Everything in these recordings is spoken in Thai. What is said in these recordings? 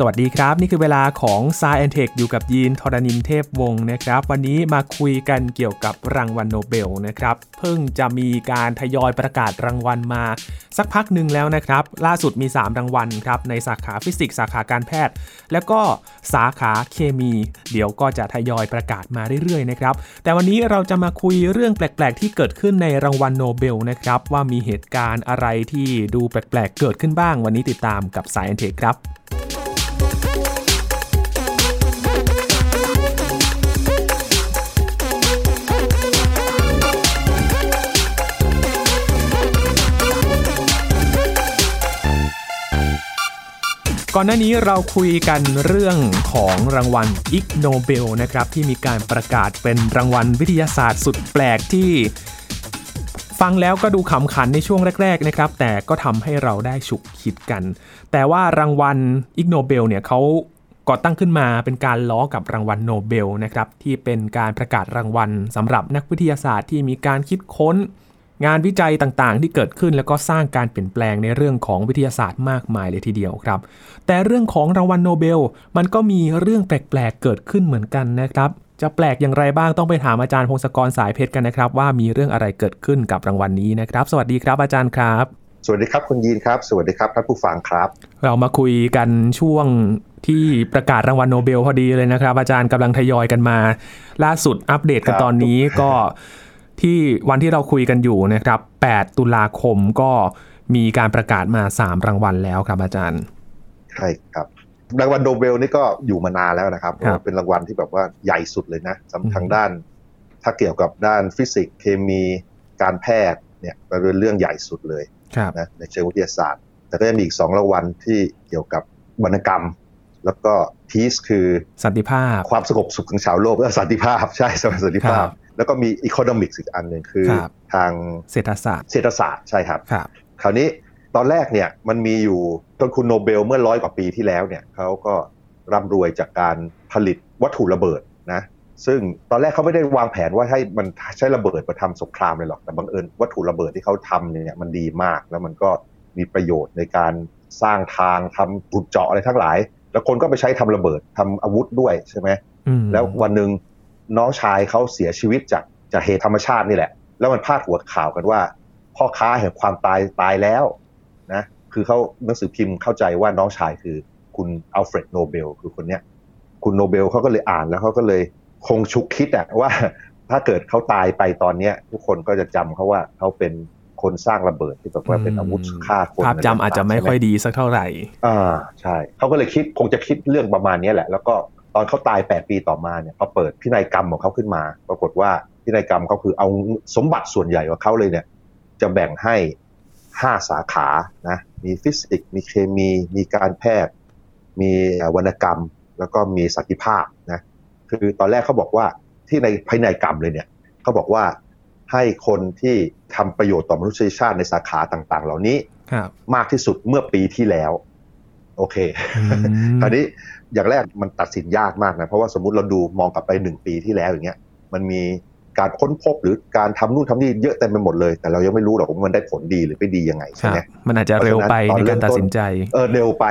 สวัสดีครับ นี่คือเวลาของ s ายแอนเทคอยู่กับยีนทรณินเทพวงศ์นะครับ วันนี้มาคุยกันเกี่ยวกับรางวัลโนเบลนะครับ เพิ่งจะมีการทยอยประกาศรางวัลมา สักพักหนึ่งแล้วนะครับ ล่าสุดมี 3 รางวัลครับ ในสาขาฟิสิกส์สาขาการแพทย์ แล้วก็สาขาเคมี เดี๋ยวก็จะทยอยประกาศมาเรื่อยๆนะครับแต่วันนี้เราจะมาคุยเรื่องแปลกๆ ที่เกิดขึ้นในรางวัลโนเบลนะครับว่ามีเหตุการณ์อะไรที่ดูแปลกๆ เกิดขึ้นบ้าง วันนี้ติดตามกับ Sci and Tech ครับ ก่อนหน้านี้เราคุยกันเรื่องของรางวัลอิกโนเบลนะครับที่มีการประกาศเป็นรางวัลวิทยาศาสตร์สุดแปลกที่ฟังแล้วก็ดูขำขันในช่วงแรก ๆ นะครับ แต่ก็ทำให้เราได้ฉุกคิดกัน แต่ว่ารางวัลอิกโนเบลเนี่ยเขาก่อตั้งขึ้นมาเป็นการล้อกับรางวัลโนเบลนะครับที่เป็นการประกาศรางวัลสำหรับนักวิทยาศาสตร์ที่มีการคิดค้น งานวิจัยต่างๆ ที่เกิดขึ้นแล้วก็สร้างการเปลี่ยนแปลงในเรื่องของวิทยาศาสตร์มากมายเลยทีเดียวครับ แต่เรื่องของรางวัลโนเบล มันก็มีเรื่องแปลกๆเกิดขึ้นเหมือนกันนะครับจะแปลกอย่างไรบ้างต้องไปถามอาจารย์พงศกรสายเพชรกันนะครับ ว่ามีเรื่องอะไรเกิดขึ้นกับรางวัลนี้นะครับ สวัสดีครับอาจารย์ครับ สวัสดีครับคุณยีนครับ สวัสดีครับท่านผู้ฟังครับ เรามาคุยกันช่วงที่ประกาศรางวัลโนเบลพอดีเลยนะครับ อาจารย์กำลังทยอยกันมา ล่าสุดอัปเดตกันตอนนี้ก็ ที่วันที่เราคุยกันอยู่นะครับ 8 ตุลาคมก็มีการประกาศมา 3 รางวัลแล้วครับอาจารย์ ใช่ครับ รางวัลโนเบลนี่ก็อยู่มานานแล้วนะครับครับเป็นรางวัลที่แบบว่าใหญ่สุดเลยนะสำทางด้าน ถ้าเกี่ยวกับด้านฟิสิกส์เคมีการแพทย์เนี่ยเป็นเรื่องใหญ่สุดเลยครับนะในเชิงวิทยาศาสตร์ แต่ก็ยังมีอีกสองรางวัลที่เกี่ยวกับวรรณกรรม แล้วก็ Peace คือสันติภาพ ความสงบสุขของชาวโลกและสันติภาพ ใช่สันติภาพครับ แล้วก็มี Economics อีกอันหนึ่งคือครับทางเศรษฐศาสตร์เศรษฐศาสตร์ใช่ครับครับ คราวนี้ตอนแรกเนี่ยมันมีอยู่ต้นคุณโนเบลเมื่อร้อยกว่าปีที่แล้วเนี่ยเขาก็ร่ำรวยจากการผลิตวัตถุระเบิดนะซึ่งตอนแรกเขาไม่ได้วางแผนว่าให้มันใช้ระเบิดมาทำสงครามเลยหรอกแต่บังเอิญวัตถุระเบิดที่เขาทำเนี่ยมันดีมาก แล้วมันก็มีประโยชน์ในการสร้างทางทำขุดเจาะอะไรทั้งหลาย แล้วคนก็ไปใช้ทำระเบิดทำอาวุธด้วยใช่ไหมอืมแล้ววันหนึ่ง น้องชายเขาเสียชีวิตจากจากเหตุธรรมชาตินี่แหละ แล้วมันพาดหัวข่าวกันว่า พ่อค้าแห่งความตายตายแล้วนะคือเขาหนังสือพิมพ์เข้าใจว่าน้องชายคือคุณอัลเฟรดโนเบลคือคนเนี้ยคุณโนเบลเขาก็เลยอ่านแล้วเขาก็เลยคงฉุกคิดอะว่าถ้าเกิดเขาตายไปตอนเนี้ย ทุกคนก็จะจำเขาว่าเขาเป็นคนสร้างระเบิดที่แบบว่าเป็นอาวุธฆ่าคนภาพจำอาจจะไม่ค่อยดีสักเท่าไหร่อ่าใช่เขาก็เลยคิดคงจะคิดเรื่องประมาณนี้แหละ แล้วก็ ตอนเขาตาย8ปีต่อมาเนี่ยพอเปิดพินัยกรรมของเขาขึ้นมา ปรากฏว่าพินัยกรรมเขาคือเอาสมบัติส่วนใหญ่ของเขาเลยเนี่ย จะแบ่งให้5สาขานะมีฟิสิกส์มีเคมี มีการแพทย์ มีวรรณกรรม แล้วก็มีสันติภาพนะคือตอนแรกเขาบอกว่าที่ในพินัยกรรมเลยเนี่ยเขาบอกว่าให้คนที่ทำประโยชน์ต่อมนุษยชาติในสาขาต่างๆ เหล่านี้ครับมากที่สุดเมื่อปีที่แล้ว โอเคอืมคราวนี้อย่างแรกมันตัดสินยากมากนะ เพราะว่าสมมติเราดูมองกลับไปหนึ่งปีที่แล้วอย่างเงี้ยมันมีการค้นพบหรือการทำนู่นทำนี่เยอะเต็มไปหมดเลย แต่เรายังไม่รู้หรอกว่ามันได้ผลดีหรือไม่ดียังไงคใช่รับไหมมันอาจจะเร็วไปในการตัดสินใจเออเร็วไป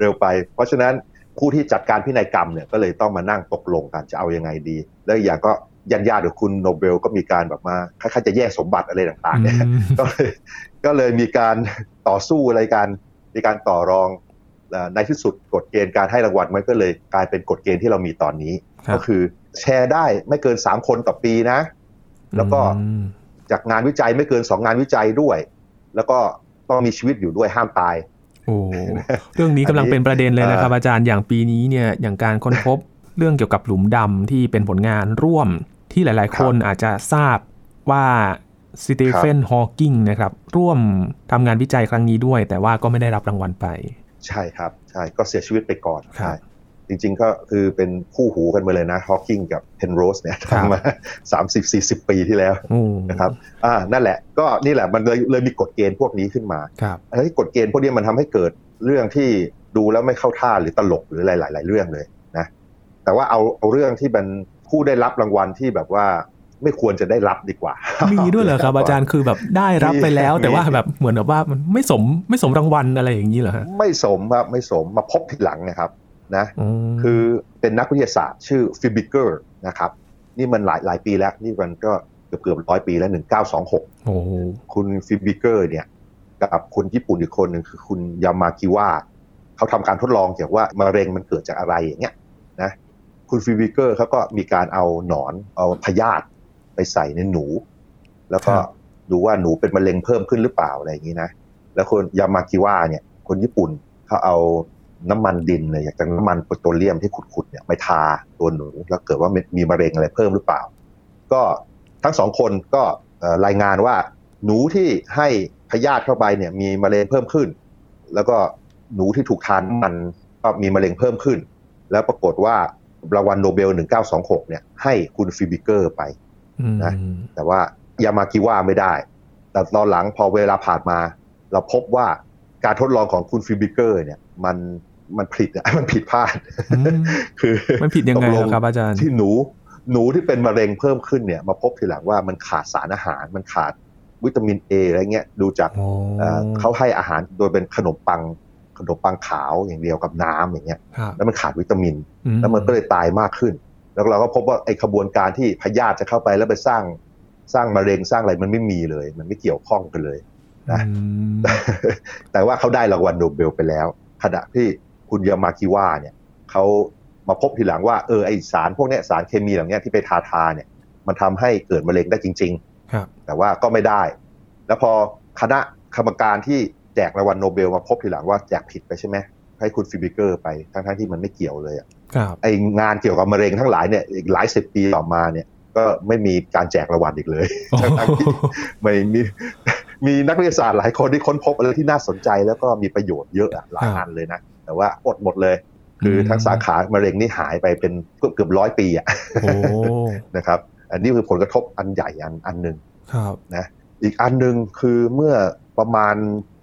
เร็วไป เพราะฉะนั้นผู้ที่จัดการพินัยกรรมเนี่ยก็เลยต้องมานั่งตกลงกันจะเอายังไงดี แล้วอีกอย่างก็ยันญาติๆกับคุณโนเบลก็มีการแบบมาคล้ายๆจะแยกสมบัติอะไรต่างๆเนี่ยอืมก็เลยก็เลยมีการต่อสู้อะไรกันมีการต่อรองเอ่อ ในที่สุดกฎเกณฑ์การให้รางวัลมันก็เลยกลายเป็นกฎเกณฑ์ที่เรามีตอนนี้ครับก็คือแชร์ได้ไม่เกิน 3 คนต่อปีนะ แล้วก็อืมจากงานวิจัยไม่เกิน 2 งานวิจัยด้วย แล้วก็ต้องมีชีวิตอยู่ด้วยห้ามตายโอ้เรื่องนี้กำลังเป็นประเด็นเลยนะครับเอ่ออาจารย์อย่างปีนี้เนี่ยอย่างการค้นพบเรื่องเกี่ยวกับหลุมดำที่เป็นผลงานร่วมที่หลาย ๆ คนอาจจะทราบว่าสตีเฟนฮอว์กิงนะครับร่วมทำงานวิจัยครั้งนี้ด้วย แต่ว่าก็ไม่ได้รับรางวัลไป ใช่ครับใช่ก็เสียชีวิตไปก่อนครับใช่จริงๆก็คือเป็นคู่หูกันมาเลยนะฮอ w กิงกับเพนโรสเนี่ยครับทำมา30 40ปีที่แล้วโอ้นะครับอ่านั่นแหละก็นี่แหละมันเลยเลยมีกฎเกณฑ์พวกนี้ขึ้นมาครับเฮ้ยกฎเกณฑ์พวกนี้มันทำให้เกิดเรื่องที่ดูแล้วไม่เข้าท่าหรือตลกหรือหลายๆเรื่องเลยนะแต่ว่าเอาเอาเรื่องที่มันผู้ได้รับรางวัลที่แบบว่า ไม่ควรจะได้รับดีกว่า มีด้วยเหรอครับอาจารย์คือแบบได้รับไปแล้ว แต่ว่าแบบเหมือนแบบว่ามันไม่สมไม่สมรางวัลอะไรอย่างนี้เหรอฮะไม่สมครับไม่สมมาพบทีหลังนะครับนะอืมคือเป็นนักวิทยาศาสตร์ชื่อฟิบิเกอร์นะครับนี่มันหลายหลายปีแล้วนี่มันก็เกือบเกือบร้อยปีแล้ว1926โอ้โหคุณฟิบิเกอร์เนี่ยกับคุณญี่ปุ่นอีกคนหนึ่งคือคุณยามากิวะเขาทำการทดลองเกี่ยวว่ามะเร็งมันเกิดจากอะไรอย่างเงี้ยนะคุณฟิบิเกอร์เขาก็มีการเอาหนอนเอาพยาธิ ไปใส่ในหนู แล้วก็ดูว่าหนูเป็นมะเร็งเพิ่มขึ้นหรือเปล่าอะไรอย่างนี้นะ แล้วคนยามากิวะเนี่ย คนญี่ปุ่นเขาเอาน้ำมันดินเลยอยากจะน้ำมันโปรโตรเลียมที่ขุดๆเนี่ยไปทาตัวหนู แล้วเกิดว่ามีมะเร็งอะไรเพิ่มหรือเปล่า ก็ทั้งสองคนก็เอ่อรายงานว่าหนูที่ให้พยาธิเข้าไปเนี่ย มีมะเร็งเพิ่มขึ้น แล้วก็หนูที่ถูกทาน้ำมันก็มีมะเร็งเพิ่มขึ้น แล้วปรากฏว่ารางวัลโนเบล 1926 เนี่ยให้คุณฟิบิเกอร์ไปอืม นะแต่ว่ายามากิวะไม่ได้ แต่ตอนหลังพอเวลาผ่านมา เราพบว่าการทดลองของคุณฟิบิเกอร์ เนี่ย มันมันผิดอะมันผิดพลาดอืมคือมันผิดยังไงตกเหลรอครับอาจารย์ที่หนูหนูที่เป็นมะเร็งเพิ่มขึ้นเนี่ย มาพบทีหลังว่ามันขาดสารอาหาร มันขาดวิตามินเออะไรเงี้ยดูจากโอ้เอ่อเขาให้อาหารโดยเป็นขนมปังขนมปังขาวอย่างเดียวกับน้ำอย่างเงี้ยครับแล้วมันขาดวิตามินอืแล้วมันก็เลยตายมากขึ้น แล้วเราก็พบว่าไอ้ขบวนการที่พยาธิจะเข้าไปแล้วไปสร้างสร้างมะเร็งสร้างอะไรมันไม่มีเลย มันไม่เกี่ยวข้องกันเลยนะอืมแต่ว่าเขาได้รางวัลโนเบลไปแล้ว ขณะที่คุณยามากิวะเนี่ยเขามาพบทีหลังว่าเออไอสารพวกเนี้ยสารเคมีเหล่าเนี้ยที่ไปทาทาเนี่ย มันทำให้เกิดมะเร็งได้จริงครับๆแต่ว่าก็ไม่ได้ แล้วพอคณะกรรมการที่แจกรางวัลโนเบลมาพบทีหลังว่าแจกผิดไปใช่ไหมให้คุณฟิบิเกอร์ไปทั้งๆที่มันไม่เกี่ยวเลยอะครับ ไองานเกี่ยวกับมะเร็งทั้งหลายเนี่ยอีกหลายสิบปีต่อมาเนี่ยก็ไม่มีการแจกรางวัลอีกเลยโอ้โหทั้งๆที่ไม่มีมีนักวิทยาศาสตร์หลายคนที่ค้นพบอะไรที่น่าสนใจแล้วก็มีประโยชน์เยอะอะหลายอันเลยนะ แต่ว่าอดหมดเลย คือทั้งสาขามะเร็งนี่หายไปเป็นเกือบเกือบร้อยปีอะโอ้นะครับ อันนี้คือผลกระทบอันใหญ่อันอันหนึ่งครับนะอีกอันหนึ่งคือเมื่อประมาณ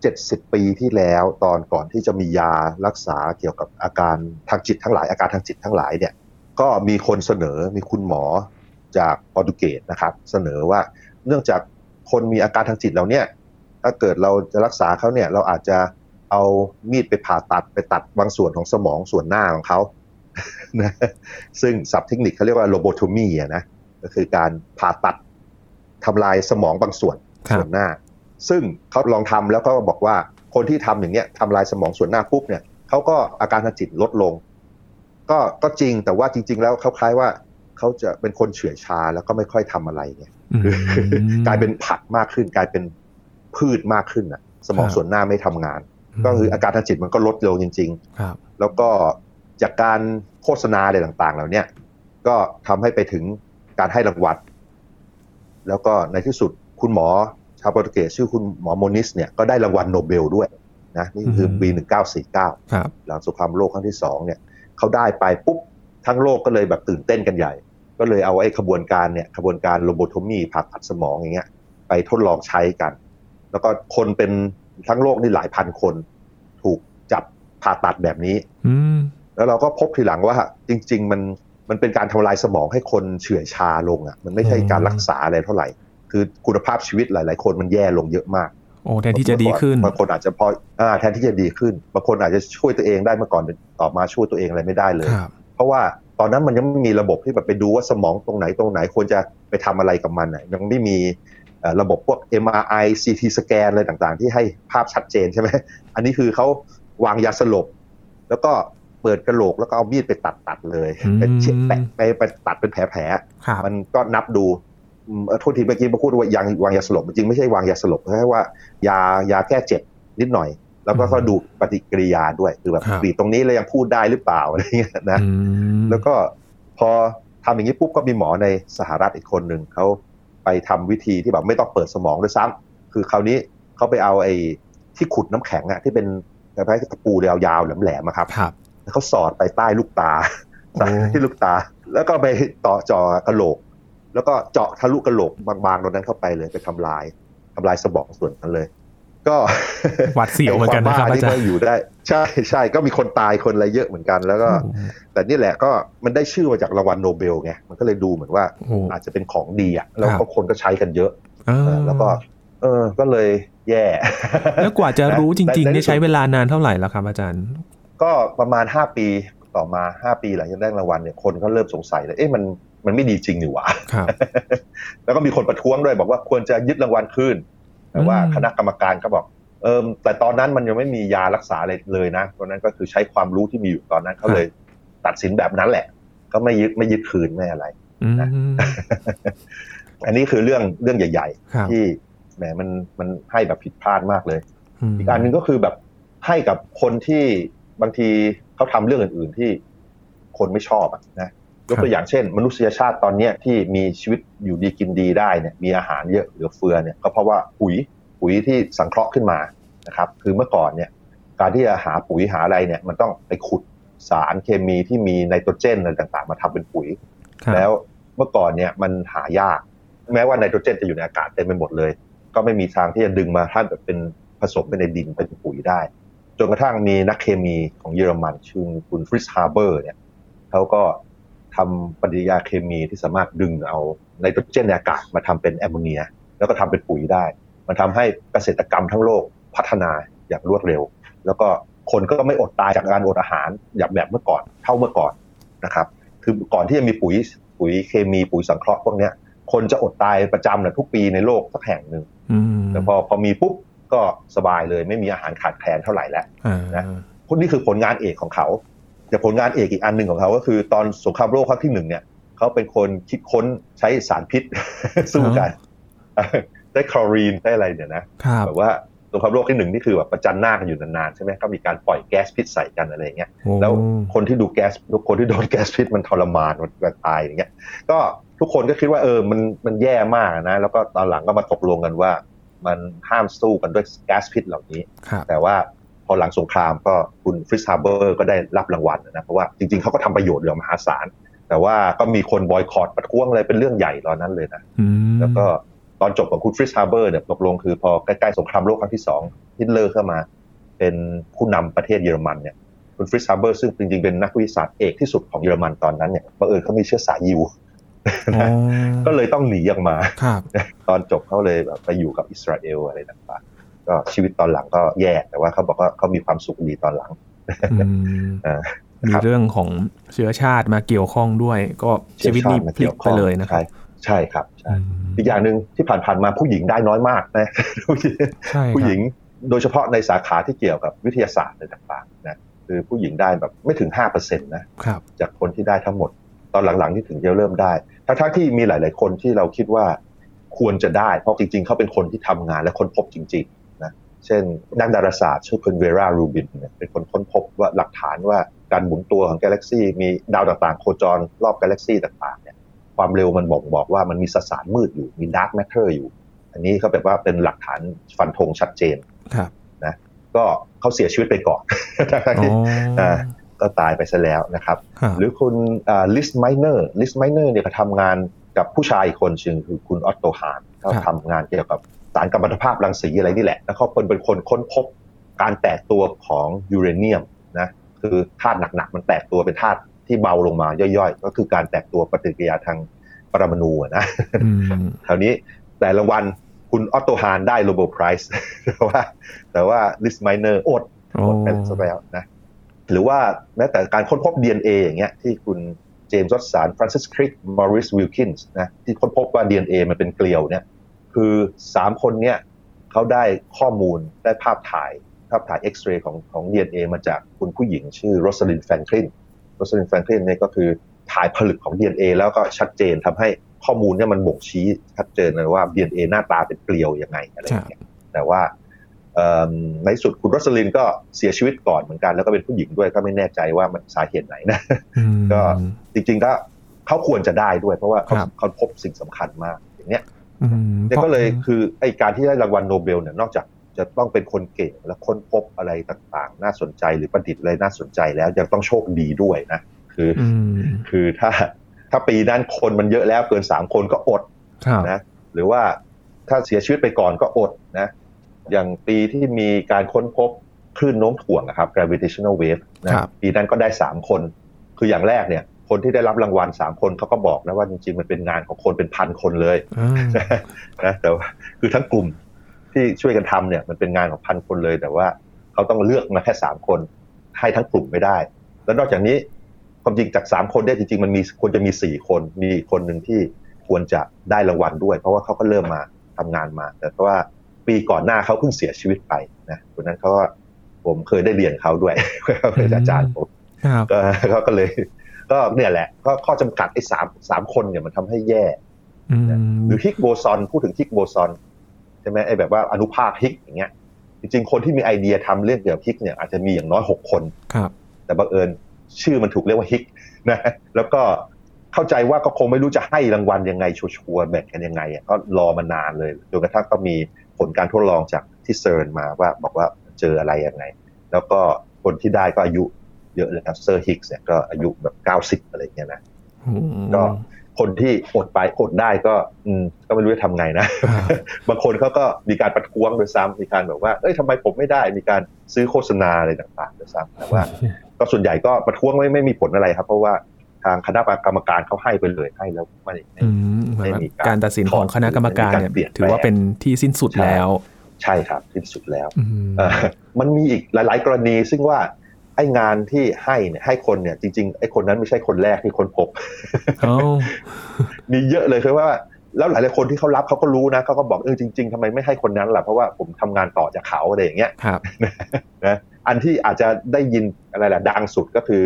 70 ปีที่แล้วตอนก่อนที่จะมียารักษาเกี่ยวกับอาการทางจิตทั้งหลายอาการทางจิตทั้งหลายเนี่ยก็มีคนเสนอมีคุณหมอจากโปรตุเกสนะครับ เสนอว่าเนื่องจากคนมีอาการทางจิตเราเนี่ยถ้าเกิดเราจะรักษาเขาเนี่ยเราอาจจะเอามีดไปผ่าตัดไปตัดบางส่วนของสมองส่วนหน้าของเขานะซึ่งศัพท์เทคนิคเขาเรียกว่า lobotomy อะนะก็คือการผ่าตัดทำลายสมองบางส่วนครับส่วนหน้า ซึ่งเขาลองทำแล้วก็บอกว่าคนที่ทำอย่างเงี้ยทำลายสมองส่วนหน้าปุ๊บเนี่ยเขาก็อาการทางจิตลดลง ก็ก็จริงแต่ว่าจริง ๆ แล้วเขาคล้ายว่าเขาจะเป็นคนเฉื่อยชาแล้วก็ไม่ค่อยทำอะไรเนี่ยอืมกลายเป็นผักมากขึ้น กลายเป็นพืชมากขึ้นน่ะ สมองครับส่วนหน้าไม่ทำงาน ก็คืออาการทางจิตมันก็ลดลงจริงๆครับแล้วก็จากการโฆษณาอะไรต่างๆเหล่าเนี้ยก็ทำให้ไปถึงการให้รางวัลแล้วก็ในที่สุดคุณหมอ ชาวโปรตุเกสชื่อคุณหมอโมนิสเนี่ยก็ได้รางวัลโนเบลด้วยนะนี่คือปี 1949ครับหลังสงครามโลกครั้งที่สองเนี่ยเขาได้ไปปุ๊บทั้งโลกก็เลยแบบตื่นเต้นกันใหญ่ ก็เลยเอาไอ้ขบวนการเนี่ยขบวนการ lobotomy ผ่าตัดสมองอย่างเงี้ยไปทดลองใช้กัน แล้วก็คนเป็นทั้งโลกนี่หลายพันคน ถูกจับผ่าตัดแบบนี้อืมแล้วเราก็พบทีหลังว่า จริง ๆ มันมันเป็นการทำลายสมองให้คนเฉื่อยชาลงอะ มันไม่ใช่การรักษาอะไรเท่าไหร่ คือคุณภาพชีวิตหลาย ๆ คนมันแย่ลงเยอะมากโอ้แทนที่จะดีขึ้นบางคนอาจจะพออ่าแทนที่จะดีขึ้นบางคนอาจจะช่วยตัวเองได้เมื่อก่อนต่อมาช่วยตัวเองอะไรไม่ได้เลยครับเพราะว่าตอนนั้นมันยังไม่มีระบบที่แบบไปดูว่าสมองตรงไหนตรงไหนควรจะไปทำอะไรกับมันอะยังไม่มีเอ่อระบบพวก MRI CT สแกนอะไรต่างๆ ที่ให้ภาพชัดเจนใช่ไหมอันนี้คือเขาวางยาสลบ แล้วก็เปิดกระโหลกแล้วก็เอามีดไปตัดตัดๆเลยอืมไปเช็ดแปะไปไปตัดเป็นแผลแผลๆครับมันก็นับดูอืมเอ่อ โทษทีเมื่อกี้มาพูดว่ายางวางยาสลบจริงๆไม่ใช่วางยาสลบแค่ว่ายายาแก้เจ็บนิดหน่อย แล้วก็อืมก็ดูปฏิกิริยาด้วยคือแบบครับกรีดตรงนี้แล้วยังพูดได้หรือเปล่าอะไรเงี้ยนะอืมแล้วก็พอทำอย่างนี้ปุ๊บก็มีหมอในสหรัฐอีกคนหนึ่งเขาไปทำวิธีที่แบบไม่ต้องเปิดสมองด้วยซ้ำคือคราวนี้เขาไปเอาไอ้ที่ขุดน้ำแข็งอะที่เป็นคล้ายๆตะปูยาวๆแหลมๆอะครับครับแล้วเขาสอดไปใต้ลูกตาโอ้ใต้ที่ลูกตา แล้วก็ไปต่อจอกระโหลก แล้วก็เจาะทะลุกระโหลกบางๆตรงนั้นเข้าไปเลยไปทำลายทำลายสมองส่วนนั้นเลย ก็หวัดเสียวเหมือนกันนะครับไอ้อาจารก็ย์อยู่ได้ ใช่ใช่ก็มีคนตายคนอะไรเยอะเหมือนกัน แล้วก็ แต่นี่แหละก็มันได้ชื่อมาจากรางวัลโนเบลไงมันก็เลยดูเหมือนว่าโอ้โหอาจจะเป็นของดีอะแล้วครัก็บคนก็ใช้กันเยอะอ่าเออแล้วก็ เออก็เลยแย่ แล้วกว่าจะรู้จริงๆในนี่ใช้เวลานานเท่าไหร่แล้วครับอาจารย์ ก็ประมาณห้าปีต่อมาห้าปีหลังจากได้รางวัลเนี่ยคนก็เริ่มสงสัยเลยเอ๊ะมัน มันไม่ดีจริงนี่หว่าครับแล้วก็มีคนประท้วงด้วยบอกว่าควรจะยึดรางวัลคืนแต่ว่าอืมคณะกรรมการก็บอกเออแต่ตอนนั้นมันยังไม่มียารักษาอะไรเลยนะตอนนั้นก็คือใช้ความรู้ที่มีอยู่ตอนนั้นเขาเลยตัดสินแบบนั้นแหละ ก็ไม่ยึดไม่ยึดคืนไม่อะไรอืมอันนี้คือเรื่องเรื่องใหญ่ครับๆที่แหมมันมันให้แบบผิดพลาดมากเลยมอีกอันหนึ่งก็คือแบบให้กับคนที่บางทีเขาทำเรื่องอื่น ๆที่คนไม่ชอบอะนะ ยกตัวอย่างเช่น มนุษยชาติตอนเนี้ยที่มีชีวิตอยู่ดีกินดีได้เนี่ยมีอาหารเยอะเหลือเฟือเนี่ยก็เพราะว่าปุ๋ยปุ๋ยที่สังเคราะห์ขึ้นมานะครับคือเมื่อก่อนเนี่ยการที่จะหาปุ๋ยหาอะไรเนี่ยมันต้องไปขุดสารเคมีที่มีไนโตรเจนอะไรต่างๆ มาทำเป็นปุ๋ยครับแล้วเมื่อก่อนเนี่ยมันหายาก แม้ว่าไนโตรเจนจะอยู่ในอากาศเต็มไปหมดเลย ก็ไม่มีทางที่จะดึงมาท่านแบบเป็นผสมไปในดินเป็นปุ๋ยได้ จนกระทั่งมีนักเคมีของเยอรมันชื่อคุณฟริตซ์ฮาเบอร์เนี่ยเขาก็ ทำปฏิกิริยาเคมีที่สามารถดึงเอาไนโตรเจนในอากาศมาทำเป็นแอมโมเนีย แล้วก็ทำเป็นปุ๋ยได้ มันทำให้เกษตรกรรมทั้งโลกพัฒนาอย่างรวดเร็ว แล้วก็คนก็ไม่อดตายจากการอดอาหารอย่างแบบเมื่อก่อนเท่าเมื่อก่อนนะครับ คือก่อนที่จะมีปุ๋ยปุ๋ยเคมีปุ๋ยสังเคราะห์พวกเนี้ยคนจะอดตายประจำนะทุกปีในโลกสักแห่งหนึ่งอืมแต่พอพอมีปุ๊บก็สบายเลยไม่มีอาหารขาดแคลนเท่าไหร่แล้วอ่านะพวกนี้คือผลงานเอกของเขา แต่ผลงานเอกอีกอันหนึ่งของเขาก็คือตอนสงครามโลกครั้งที่หนึ่งเนี่ยเขาเป็นคนคิดค้นใช้สารพิษสู้กัน ได้คลอรีนได้อะไรเนี่ยนะครับแบบว่าสงครามโลกที่หนึ่งนี่คือแบบประจันหน้ากันอยู่นานๆใช่ไหมก็มีการปล่อยแก๊สพิษใส่กันอะไรอย่างเงี้ยโอ้แล้วคนที่ดูแก๊สคนที่โดนแก๊สพิษมันทรมานมันจะตายอย่างเงี้ย ก็ทุกคนก็คิดว่าเออมันมันแย่มากนะ แล้วก็ตอนหลังก็มาตกลงกันว่า มันห้ามสู้กันด้วยแก๊สพิษเหล่านี้ครับแต่ว่าพ อหลังสงครามก็คุณฟริตซ์ฮาเบอร์ก็ได้รับรางวัลนะเพราะว่าจริงๆเขาก็ทำประโยชน์อย่างมหาศาล แต่ว่าก็มีคนบอยคอตประท้วงอะไรเป็นเรื่องใหญ่ตอนนั้นเลยนะอืมแล้วก็ตอนจบของคุณฟริตซ์ฮาเบอร์เนี่ยตกลงคือพอใกล้ๆสงครามโลกครั้งที่สองฮิตเลอร์เข้ามา เป็นผู้นำประเทศเยอรมันเนี่ยคุณฟริตซ์ฮาเบอร์ซึ่งจริงๆเป็นนักวิทยาศาสตร์เอกที่สุดของเยอรมันตอนนั้นเนี่ยบังเอิญเขามีเชื้อสายยิวอ๋อก็เลยต้องหนีออกมาครับตอนจบเขาเลยแบบไปอยู่กับอิสราเอลอะไรต่างๆ ก็ชีวิตตอนหลังก็แย่แต่ว่าเขาบอกว่าเขามีความสุขดีตอนหลังอืมอ่ามีเรื่องของเชื้อชาติมาเกี่ยวข้องด้วย ก็ชีวิตนี้พลิกไปเลยนะครัใช่บใช่ครับใช่อืมอีกอย่างหนึ่งที่ผ่านๆมาผู้หญิงได้น้อยมากนะผู้หญิงใช่ครับผู้หญิงโดยเฉพาะในสาขาที่เกี่ยวกับวิทยาศาสตร์อะไรต่างๆนะคือผู้หญิงได้แบบไม่ถึงห้าเปอร์เซ็นต์นะครับจากคนที่ได้ทั้งหมด ตอนหลังๆที่ถึงจะเริ่มได้ทั้งๆที่มีหลาย ๆ คนที่เราคิดว่าควรจะได้ เพราะจริง ๆ เขาเป็นคนที่ทำงานและค้นพบจริงๆนะ เช่นนักดาราศาสตร์ชื่อคุณเวรารูบินเนี่ยเป็นคนค้นพบว่าหลักฐานว่าการหมุนตัวของกาแล็กซีมีดาวต่างๆ โคจรรอบกาแล็กซีต่างๆเนี่ยความเร็วมันบอกบอกว่ามันมีสสารมืดอยู่มี dark matter อยู่ อันนี้เขาแบบว่าเป็นหลักฐานฟันธงชัดเจนครับก็เขาเสียชีวิตไปก่อนทั้งๆอ๋อที่อ่าก็ตายไปซะแล้วนะครับครับ หรือคุณลิเซ่ไมต์เนอร์ลิเซ่ไมต์เนอร์เนี่ยก็ทำงานกับผู้ชายอีกคนซึ่งคือคุณออตโตฮานเขาทำงานเกี่ยวกับ สารกัมมันตภาพรังสีอะไรนี่แหละ แล้วเขาเป็นเป็นคนค้นพบการแตกตัวของยูเรเนียมนะคือธาตุหนักๆมันแตกตัวเป็นธาตุที่เบาลงมาย่อยๆ ก็คือการแตกตัวปฏิกิริยาทางปรมาณูอะนะอืมคราวนี้แต่รางวัลคุณออตโตฮานได้ Nobel Prizeแต่ว่า แต่ว่าลิเซ่ไมต์เนอร์อดโอ้หมดไปซะแล้วนะหรือว่าแม้แต่การค้นพบ DNA อย่างเงี้ยที่คุณเจมส์วัตสันฟรานซิสคริกมอริสวิลคินส์นะที่ค้นพบว่า DNA มันเป็นเกลียวเนี่ย คือสามคนเนี่ยเขาได้ข้อมูลได้ภาพถ่ายภาพถ่ายเอ็กซเรย์ของของ DNA มาจากคุณผู้หญิงชื่อโรสลินแฟรงคลินโรสลินแฟรงคลินเนี่ยก็คือถ่ายผลึกของ DNA แล้วก็ชัดเจนทำให้ข้อมูลเนี่ยมันบ่งชี้ชัดเจนเลยว่า DNA หน้าตาเป็นเกลียวยังไงอะไรอย่างเงี้ยแต่ว่าเอิ่มในที่สุดคุณโรสลินก็เสียชีวิตก่อนเหมือนกัน แล้วก็เป็นผู้หญิงด้วยก็ไม่แน่ใจว่ามันสาเหตุไหนนะอืมก็จริงๆก็เขาควรจะได้ด้วย เพราะว่าเขาครับเขาพบสิ่งสำคัญมากอย่างเนี้ยอืม เนี่ยก็เลยคือไอการที่ได้รางวัลโนเบลเนี่ยนอกจากจะต้องเป็นคนเก่งและค้นพบอะไรต่างๆ น่าสนใจหรือประดิษฐ์อะไรน่าสนใจแล้วยังต้องโชคดีด้วยนะคือออืมคือถ้าถ้าปีนั้นคนมันเยอะแล้วเกินสามคนก็อดครับนะหรือว่าถ้าเสียชีวิตไปก่อนก็อดนะ อย่างปีที่มีการค้นพบคลื่นโน้มถ่วงนะครับ gravitational wave นะปีนั้นก็ได้สามคน คืออย่างแรกเนี่ย คนที่ได้รับรางวัลสามคนเขาก็บอกนะว่าจริงๆมันเป็นงานของคนเป็นพันคนเลยนะแต่ว่าคือทั้งกลุ่มที่ช่วยกันทำเนี่ยมันเป็นงานของพันคนเลย แต่ว่าเขาต้องเลือกมาแค่สามคน ให้ทั้งกลุ่มไม่ได้ แล้วนอกจากนี้ความจริงจากสามคนเนี่ยจริงๆมันมีควรจะมีสี่คนมีคนหนึ่งที่ควรจะได้รางวัลด้วย เพราะว่าเขาก็เริ่มมาทำงานมา แต่ว่าปีก่อนหน้าเขาเพิ่งเสียชีวิตไปนะคนนั้นเขาผมเคยได้เรียนเขาด้วยเขาเป็นอาจารย์ผมก็เขาก็เลย ก็เนี่ยแหละ ก็ข้อจำกัดไอ้สามสามคนเนี่ยมันทำให้แย่หรือฮิกโบซอนพูดถึงฮิกโบซอนใช่ไหมไอ้แบบว่าอนุภาคฮิกส์อย่างเงี้ย จริงๆ คนที่มีไอเดียทำเรื่องเกี่ยวกับฮิกส์เนี่ยอาจจะมีอย่างน้อยหกคนครับ แต่บังเอิญชื่อมันถูกเรียกว่าฮิกส์นะแล้วก็เข้าใจว่าก็คงไม่รู้จะให้รางวัลยังไงแชร์แบ่งกันยังไงก็รอมานานเลยจนกระทั่งก็มีผลการทดลองจากที่เซิร์นมาว่าบอกว่าเจออะไรยังไง แล้วก็คนที่ได้ก็อายุ เยอะเลยครับเซอร์ฮิกส์เนี่ยก็อายุแบบเก้าสิบอะไรเงี้ยนะก็คนที่อดไปอดได้ก็อืมก็ไม่รู้จะทำไงนะ บางคนเขาก็มีการประท้วงโดยซ้ำมีการแบบว่าเอ้ยทำไมผมไม่ได้มีการซื้อโฆษณาอะไรต่างๆโดยซ้ำแต่ว่า ก็ส่วนใหญ่ก็ประท้วงไม่ไม่มีผลอะไรครับ เพราะว่าทางคณะกรรมการเขาให้ไปเลยให้แล้วไม่ไม่มีการตัดสินของคณะกรรมการเนี่ยถือว่าเป็นที่สิ้นสุดแล้ว ใช่ครับสิ้นสุดแล้วมันมีอีกหลาย ๆ กรณีซึ่งว่า ไอ้งานที่ให้เนี่ยให้คนเนี่ยจริงๆไอ้คนนั้นไม่ใช่คนแรกที่คนพบมีเยอะเลยคือว่า แล้วหลายๆคนที่เขารับเขาก็รู้นะเขาก็บอกเออจริง ๆทำไมไม่ให้คนนั้นล่ะเพราะว่าผมทำงานต่อจากเขาอะไรอย่างเงี้ยครับนะอันที่อาจจะได้ยินอะไรแหละดังสุดก็คือ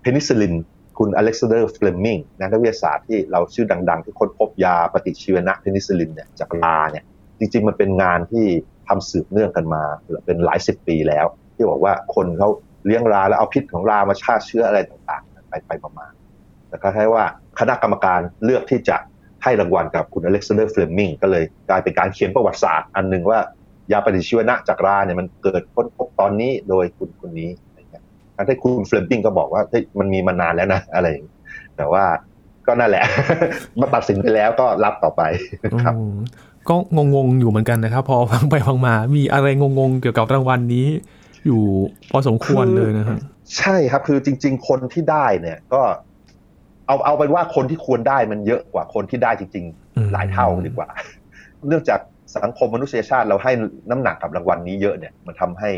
เพนิซิลินคุณอเล็กซานเดอร์เฟลมิงนักวิทยาศาสตร์ที่เราชื่อดัง ๆ ที่ค้นพบยาปฏิชีวนะเพนิซิลินเนี่ยจากราเนี่ยจริง ๆ มันเป็นงานที่ทำสืบเนื่องกันมาเป็นหลายสิบปีแล้ว ที่บอกว่าคนเขา เลี้ยงราแล้วเอาพิษของรามาฆ่าเชื้ออะไรต่างๆ ไปไปประมาณแต่ก็แค่ว่าคณะกรรมการเลือกที่จะให้รางวัลกับคุณอเล็กซานเดอร์เฟลมิงก็เลยกลายเป็นการเขียนประวัติศาสตร์อันหนึ่งว่ายาปฏิชีวนะจากราเนี่ยมันเกิดค้นพบตอนนี้โดยคุณคนนี้ทั้งที่คุณเฟลมิงก็บอกว่ามันมีมานานแล้วนะอะไรอย่างแต่ว่าก็นั่นแหละมาตัดสินไปแล้วก็รับต่อไปครับก็งงๆอยู่เหมือนกันนะครับ พอฟังไปฟังมา มีอะไรงงๆเกี่ยวกับรางวัลนี้ อยู่พอสมควรเลยนะครับใช่ครับคือจริง ๆ คนที่ได้เนี่ยก็เอาเอาเป็นว่าคนที่ควรได้มันเยอะกว่าคนที่ได้จริง ๆ หลายเท่าดีกว่า เนื่องจากสังคมมนุษยชาติเราให้น้ำหนักกับรางวัลนี้เยอะเนี่ยมันทำให้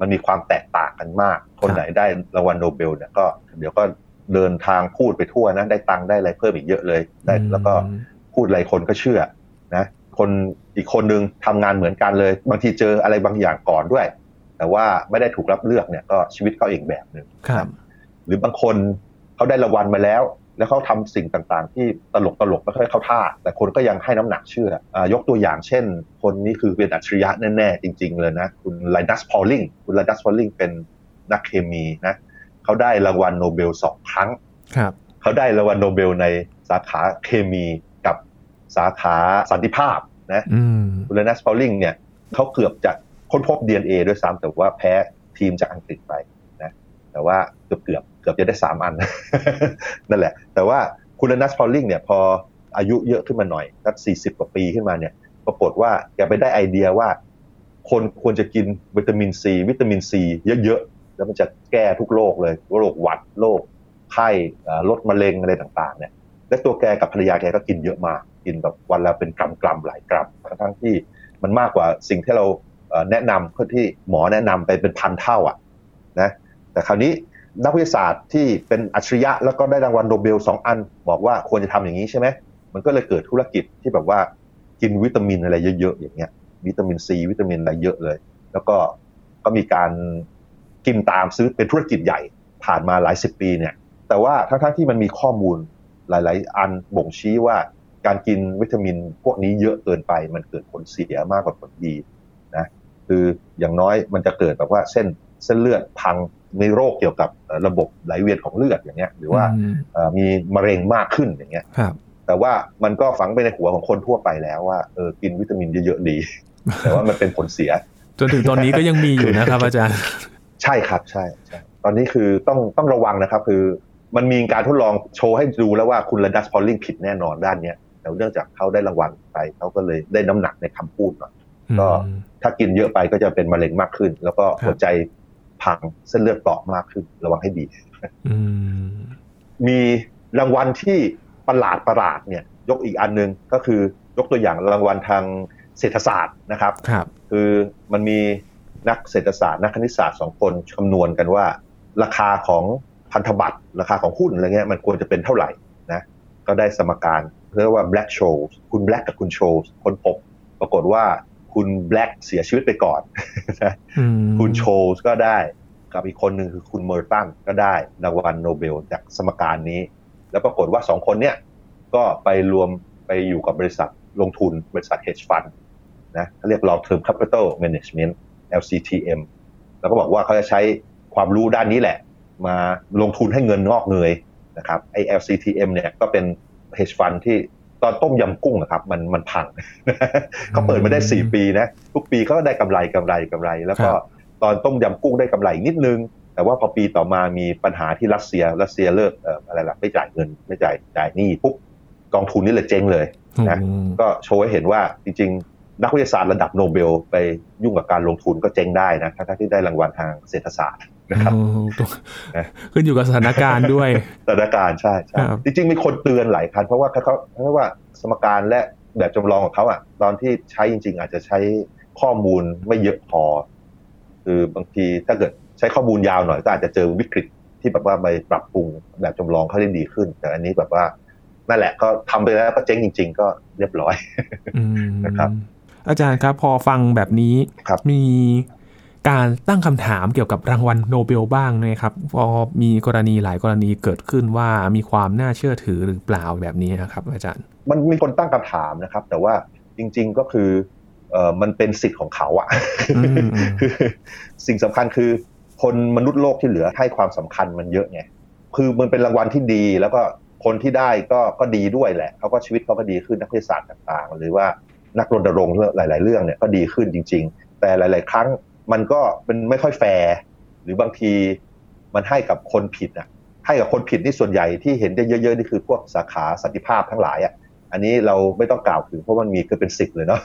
มันมีความแตกต่างกันมาก คนไหนได้รางวัลโนเบลเนี่ยก็เดี๋ยวก็เดินทางพูดไปทั่วนะได้ตังค์ได้อะไรเพิ่มอีกเยอะเลยได้แล้วก็พูดอะไรคนก็เชื่อนะ คนอีกคนนึงทำงานเหมือนกันเลย บางทีเจออะไรบางอย่างก่อนด้วย แต่ว่าไม่ได้ถูกรับเลือกเนี่ยก็ชีวิตเขาเองแบบหนึ่งครับ หรือบางคนเขาได้รางวัลมาแล้ว แล้วเขาทำสิ่งต่างๆ ที่ตลกตลกไม่ค่อยเข้าท่า แต่คนก็ยังให้น้ำหนักเชื่อยกตัวอย่างเช่น คนนี้คือเป็นอัจฉริยะแน่ๆ จริง ๆ เลยนะ คุณไลนัสพอลลิงคุณไลนัสพอลลิงเป็นนักเคมีนะเขาได้รางวัลโนเบลสองครั้งครับเขาได้รางวัลโนเบลในสาขาเคมีกับสาขาสันติภาพนะคุณเลนัสพอลลิงเนี่ยเขาเกือบจะ ค้นพบ DNA ด้วยซ้ำแต่ว่าแพ้ทีมจากอังกฤษไปนะแต่ว่าเกือบเกือบเกือบจะได้สามอัน นั่นแหละ แต่ว่าคุณนัสพอลลิงเนี่ยพออายุเยอะขึ้นมาหน่อยสักสี่สิบกว่าปีขึ้นมาเนี่ยปรากฏว่าแกไปได้ไอเดียว่า คนควรจะกินวิตามินซีวิตามินซีเยอะๆ แล้วมันจะแก้ทุกโรคเลยโรคหวัดโรคไข้ลดมะเร็งอะไรต่างๆเนี่ยและตัวแกกับภรรยาแกก็กินเยอะมาก กินแบบวันละเป็นกรัมกรัมหลายกรัมทั้งที่มันมากกว่าสิ่งที่เรา แนะนำเพื่อที่หมอแนะนำไปเป็นพันเท่าอะนะแต่คราวนี้นักวิทยาศาสตร์ที่เป็นอัจฉริยะแล้วก็ได้รางวัลโนเบลสองอัน บอกว่าควรจะทำอย่างนี้ใช่ไหมมันก็เลยเกิดธุรกิจที่แบบว่ากินวิตามินอะไรเยอะๆอย่างเงี้ย วิตามินซีวิตามินอะไรเยอะเลย แล้วก็ก็มีการกินตามซื้อเป็นธุรกิจใหญ่ผ่านมาหลายสิบปีเนี่ย แต่ว่าทั้งๆที่มันมีข้อมูลหลาย ๆ อันบ่งชี้ว่าการกินวิตามินพวกนี้เยอะเกินไปมันเกิดผลเสียมากกว่าผลดี คืออย่างน้อยมันจะเกิดแบบว่าเส้นเส้นเลือดพังมีโรคเกี่ยวกับระบบไหลเวียนของเลือดอย่างเงี้ย หรือว่ามีมะเร็งมากขึ้นอย่างเงี้ยแต่ว่ามันก็ฝังไปในหัวของคนทั่วไปแล้วว่าเออกินวิตามินเยอะๆดี แต่ว่ามันเป็นผลเสีย จนถึงตอนนี้ก็ยังมีอยู่นะครับอาจารย์ ใช่ครับใช่ใช่ตอนนี้คือต้องต้องระวังนะครับ คือมันมีการทดลองโชว์ให้ดูแล้วว่าคุณระดัสพอลลิงผิดแน่นอนด้านเนี้ยแต่เนื่องจากเขาได้รางวัลไปเขาก็เลยได้น้ำหนักในคำพูดหน่อยก็ ถ้ากินเยอะไปก็จะเป็นมะเร็งมากขึ้น แล้วก็หัวใจพังเส้นเลือดเปราะมากขึ้น ระวังให้ดีอืมมีรางวัลที่ประหลาดประหลาดเนี่ย ยกอีกอันหนึงก็คือยกตัวอย่างรางวัลทางเศรษฐศาสตร์นะครับครับ คือมันมีนักเศรษฐศาสตร์นักคณิตศาสตร์สองคนคำนวณกันว่า ราคาของพันธบัตรราคาของหุ้นอะไรเงี้ยมันควรจะเป็นเท่าไหร่นะก็ได้สมการเรียกว่า Black Scholes คุณ Black กับคุณ Scholes ค้นพบ ปรากฏว่า คุณ Black เสียชีวิตไปก่อนคุณ Scholes ก็ได้กับอีกคนหนึ่งคือคุณเมอร์ตันก็ได้รางวัลโนเบลจากสมการนี้ แล้วปรากฏว่าสองคนเนี้ยก็ไปรวมไปอยู่กับบริษัทลงทุนบริษัท hedge fund นะเขาเรียก long term capital management LCTM แล้วก็บอกว่าเขาจะใช้ความรู้ด้านนี้แหละ มาลงทุนให้เงินงอกเงยนะครับไอ้ LCTM เนี่ยก็เป็น hedge fund ที่ ตอนต้มยำกุ้งนะครับมันมันพังเขาเปิดมาได้4ปีนะทุกปีเขาก็ได้กำไรกำไรกำไร แล้วก็ตอนต้มยำกุ้งได้กำไรอีกนิดนึง แต่ว่าพอปีต่อมามีปัญหาที่รัสเซียรัสเซียเลิกเอ่ออะไรล่ะไม่จ่ายเงินไม่จ่ายจ่ายหนี้ปุ๊บกองทุนนี่เลยเจ๊งเลยนะอืมก็โชว์ให้เห็นว่าจริงๆ นักวิทยาศาสตร์ระดับโนเบล ไปยุ่งกับการลงทุนก็เจ๊งได้นะทั้งๆที่ได้รางวัลทางเศรษฐศาสตร์ นะครับอืมต้องนะขึ้นอยู่กับสถานการณ์ด้วยสถานการณ์ใช่ใช่ครับจริงๆมีคนเตือนหลายครั้งเพราะว่าเขาเพราะว่าสมการและแบบจำลองของเขาอะ ตอนที่ใช้จริง ๆ อาจจะใช้ข้อมูลไม่เยอะพอ คือบางทีถ้าเกิดใช้ข้อมูลยาวหน่อยก็อาจจะเจอวิกฤตที่แบบว่าไปปรับปรุงแบบจำลองเขาได้ดีขึ้น แต่อันนี้แบบว่านั่นแหละก็ทำไปแล้วก็เจ๊งจริง ๆ ก็เรียบร้อยอืมนะครับ อาจารย์ครับพอฟังแบบนี้ครับมี การตั้งคำถามเกี่ยวกับรางวัลโนเบลบ้างนะครับพอมีกรณีหลายกรณีเกิดขึ้นว่ามีความน่าเชื่อถือหรือเปล่าแบบนี้นะครับ อาจารย์ มันมีคนตั้งคำถามนะครับ แต่ว่าจริง ๆก็คือเออมันเป็นสิทธิ์ของเขาอะอืมอืมคือสิ่งสำคัญคือ คนมนุษย์โลกที่เหลือให้ความสำคัญมันเยอะไงคือมันเป็นรางวัลที่ดีแล้วก็คนที่ได้ก็ก็ดีด้วยแหละเขาก็ชีวิตเขาก็ดีขึ้นนักวิทยาศาสตร์ต่างๆ หรือว่านักรณรงค์เรื่องหลาย ๆ เรื่องเนี่ยก็ดีขึ้นจริง ๆ แต่หลาย ๆ ครั้ง มันก็เป็นไม่ค่อยแฟร์หรือบางทีมันให้กับคนผิดอะให้กับคนผิดนี่ส่วนใหญ่ที่เห็นได้เยอะๆนี่คือพวกสาขาสันติภาพทั้งหลายอะอันนี้เราไม่ต้องกล่าวถึงเพราะมันมีคือเป็นสิบเลยเนาะ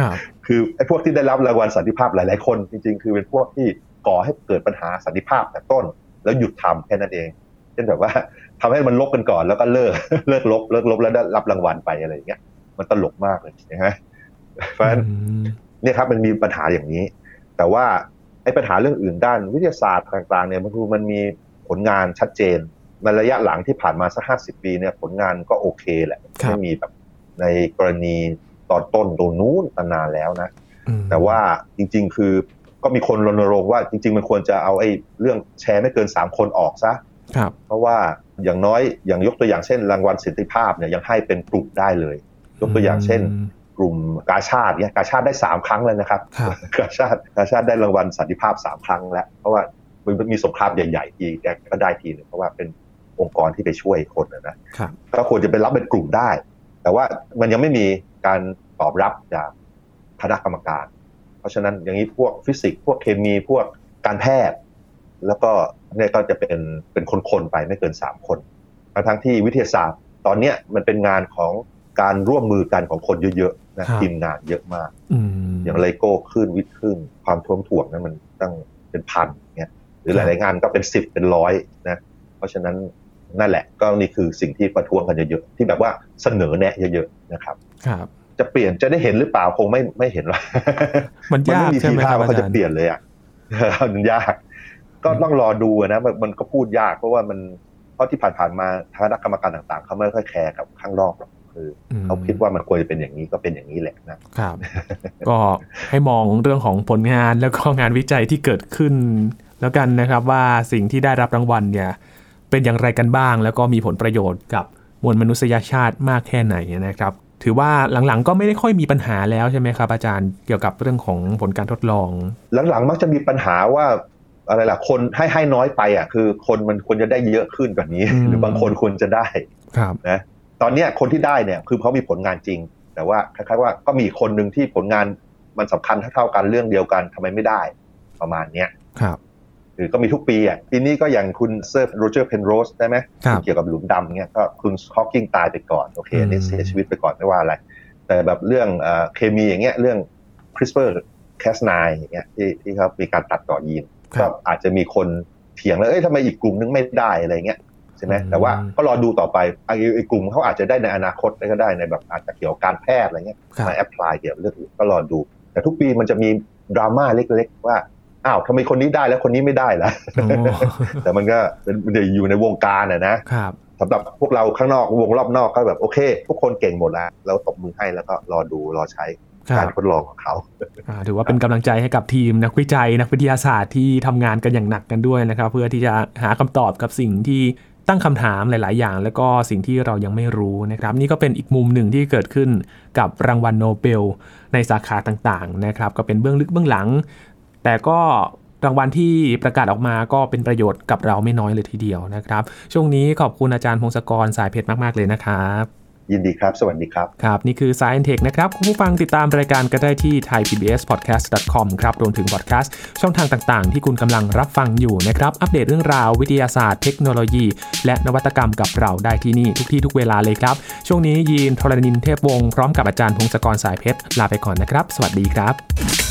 ครับคือไอ้พวกที่ได้รับรางวัลสันติภาพหลายๆคน จริงๆ คือเป็นพวกที่ก่อให้เกิดปัญหาสันติภาพแต่ต้น แล้วหยุดทำแค่นั้นเองเช่นแบบว่าทำให้มันลบกันก่อนแล้วก็เลิกเลิกลบเลิกลบแล้วได้รับรางวัลไปอะไรอย่างเงี้ยมันตลกมากเลยนะฮะเพราะฉะนั้นอืมเนี่ยครับมันมีปัญหาอย่างนี้ แต่ว่าไอ้ปัญหาเรื่องอื่นด้านวิทยาศาสตร์ต่างๆเนี่ยมันคือมันมีผลงานชัดเจนในระยะหลังที่ผ่านมาสักห้าสิบปีเนี่ยผลงานก็โอเคแหละครับไม่มีแบบในกรณีตอนต้นตรงนู้นนานแล้วนะอืมแต่ว่าจริง ๆ คือก็มีคนรณรงค์ว่าจริง ๆ มันควรจะเอาไอ้เรื่องแชร์ไม่เกิน3คนออกซะครับเพราะว่าอย่างน้อยอย่างยกตัวอย่างเช่น รางวัลสิทธิภาพเนี่ยยังให้เป็นกลุ่มได้เลย ยกตัวอย่างเช่น กลุ่มกาชาติเนี่ยกาชาติได้ 3 ครั้งเลยนะครับครับกาชาติกาชาติได้รางวัลสันติภาพ 3 ครั้งแล้ว เพราะว่ามันมีสงครามใหญ่ๆทีแกก็ได้ทีหนึงเพราะว่าเป็นองค์กรที่ไปช่วยคนนะนะครับก็ควรจะเป็นรับเป็นกลุ่มได้ แต่ว่ามันยังไม่มีการตอบรับจากคณะกรรมการ เพราะฉะนั้นอย่างนี้พวกฟิสิกส์พวกเคมีพวกการแพทย์ แล้วก็เนี่ยก็จะเป็นเป็นคนๆไปไม่เกินสามคนทั้งๆที่วิทยาศาสตร์ตอนเนี้ยมันเป็นงานของ การร่วมมือกันของคนเยอะๆนะครับทีมงานเยอะมากอืมอย่างเลโก้ขึ้นวิทย์ขึ้น ความท่วมถ่วงนั้นมันตั้งเป็นพันเนี่ยหรือหลายๆงานก็เป็นสิบเป็นร้อยนะเพราะฉะนั้นนั่นแหละก็นี่คือสิ่งที่ประท้วงกันเยอะๆที่แบบว่าเสนอแนะเยอะๆนะครับ ครับ จะเปลี่ยนจะได้เห็นหรือเปล่าคงไม่ไม่เห็นหรอกมันมันยากไม่มีใช่ทีไหมท่าครับว่าอาเขาจาจะรย์เปลี่ยนเลยอะมันยาก ก็ต้องรอดูนะมันมันก็พูดยากเพราะว่ามันเพราะที่ผ่านๆมาคณะกรรมการต่างๆ เขาไม่ค่อยแคร์กับข้างนอกหรอก คืออมเขาคิดว่ามันควรจะเป็นอย่างนี้ก็เป็นอย่างนี้แหละนะครับ ก็ให้มองเรื่องของผลงานแล้วก็งานวิจัยที่เกิดขึ้น แล้วกันนะครับว่าสิ่งที่ได้รับรางวัลเนี่ย เป็นอย่างไรกันบ้าง แล้วก็มีผลประโยชน์กับมวลมนุษยชาติมากแค่ไหนนะครับ ถือว่าหลังๆ ก็ไม่ได้ค่อยมีปัญหาแล้วใช่ไหมครับ อาจารย์เกี่ยวกับเรื่องของผลการทดลอง หลังๆ มักจะมีปัญหาว่าอะไรล่ะคนให้ให้น้อยไปอะคือคนมันควรจะได้เยอะขึ้นกว่านี้อืมหรือบางคนควรจะได้ครับนะ ตอนเนี้ยคนที่ได้เนี่ยคือเขามีผลงานจริง แต่ว่าคล้ายๆว่าก็มีอีกคนหนึ่งที่ผลงานมันสำคัญเท่าๆกันเรื่องเดียวกันทำไมไม่ได้ประมาณเนี้ยครับหรือก็มีทุกปีอะปีนี้ก็อย่างคุณเซอร์โรเจอร์เพนโรสได้ไหมครับเกี่ยวกับหลุมดำเนี่ยก็คุณฮอว์กิงตายไปก่อนโอเคอันนี้อืมเสียชีวิตไปก่อนไม่ว่าอะไร แต่แบบเรื่องเอ่อเคมีอย่างเงี้ยเรื่อง CRISPR แคสไนอย่างเงี้ยที่ที่เขามีการตัดต่อยีนครับก็บอาจจะมีคนเถียงแล้วเอ้ยทำไมอีกกลุ่มนึงไม่ได้อะไรเงี้ย ใช่ไหมอืมแต่ว่าก็รอดูต่อไปไอ้ไอ้กลุ่มเขาอาจจะได้ในอนาคตก็ได้ในแบบอาจจะเกี่ยวกับการแพทย์อะไรเงี้ยครับมา apply เกี่ยวกับเรื่องอื่นก็รอดู แต่ทุกปีมันจะมีดราม่าเล็กๆว่าอ้าวทำไมคนนี้ได้แล้วคนนี้ไม่ได้ล่ะโอ้แต่มันก็เป็นมันจะอยู่ในวงการอะนะครับสำหรับพวกเราข้างนอกวงรอบนอกก็แบบโอเค ทุกคนเก่งหมดแล้วเราตบมือให้แล้วก็รอดูรอใช้ครัการบทดลองของเขาอ่าถือว่าเป็นกำลังใจให้กับทีมนักวิจัยนักวิทยาศาสตร์ที่ทำงานกันอย่างหนักกันด้วยนะครับ เพื่อที่จะหาคำตอบกับสิ่งที่ ตั้งคำถามหลาย ๆ อย่าง แล้วก็สิ่งที่เรายังไม่รู้นะครับ นี่ก็เป็นอีกมุมหนึ่งที่เกิดขึ้นกับรางวัลโนเบล ในสาขาต่าง ๆ นะครับ ก็เป็นเบื้องลึกเบื้องหลัง แต่ก็รางวัลที่ประกาศออกมาก็เป็นประโยชน์กับเราไม่น้อยเลยทีเดียวนะครับ ช่วงนี้ขอบคุณอาจารย์พงศกรสายเพชรมาก ๆ เลยนะครับ ยินดีครับ สวัสดีครับ ครับ นี่คือ Science Tech นะครับ คุณผู้ฟังติดตามรายการก็ได้ที่ thaipbspodcast.com ครับ รวมถึงพอดแคสต์ช่องทางต่างๆ ที่คุณกำลังรับฟังอยู่นะครับ อัปเดตเรื่องราววิทยาศาสตร์เทคโนโลยี และนวัตกรรมกับเราได้ที่นี่ทุกที่ทุกเวลาเลยครับ ช่วงนี้ยีนทรณินเทพวงศ์พร้อมกับอาจารย์พงศกรสายเพชรลาไปก่อนนะครับ สวัสดีครับ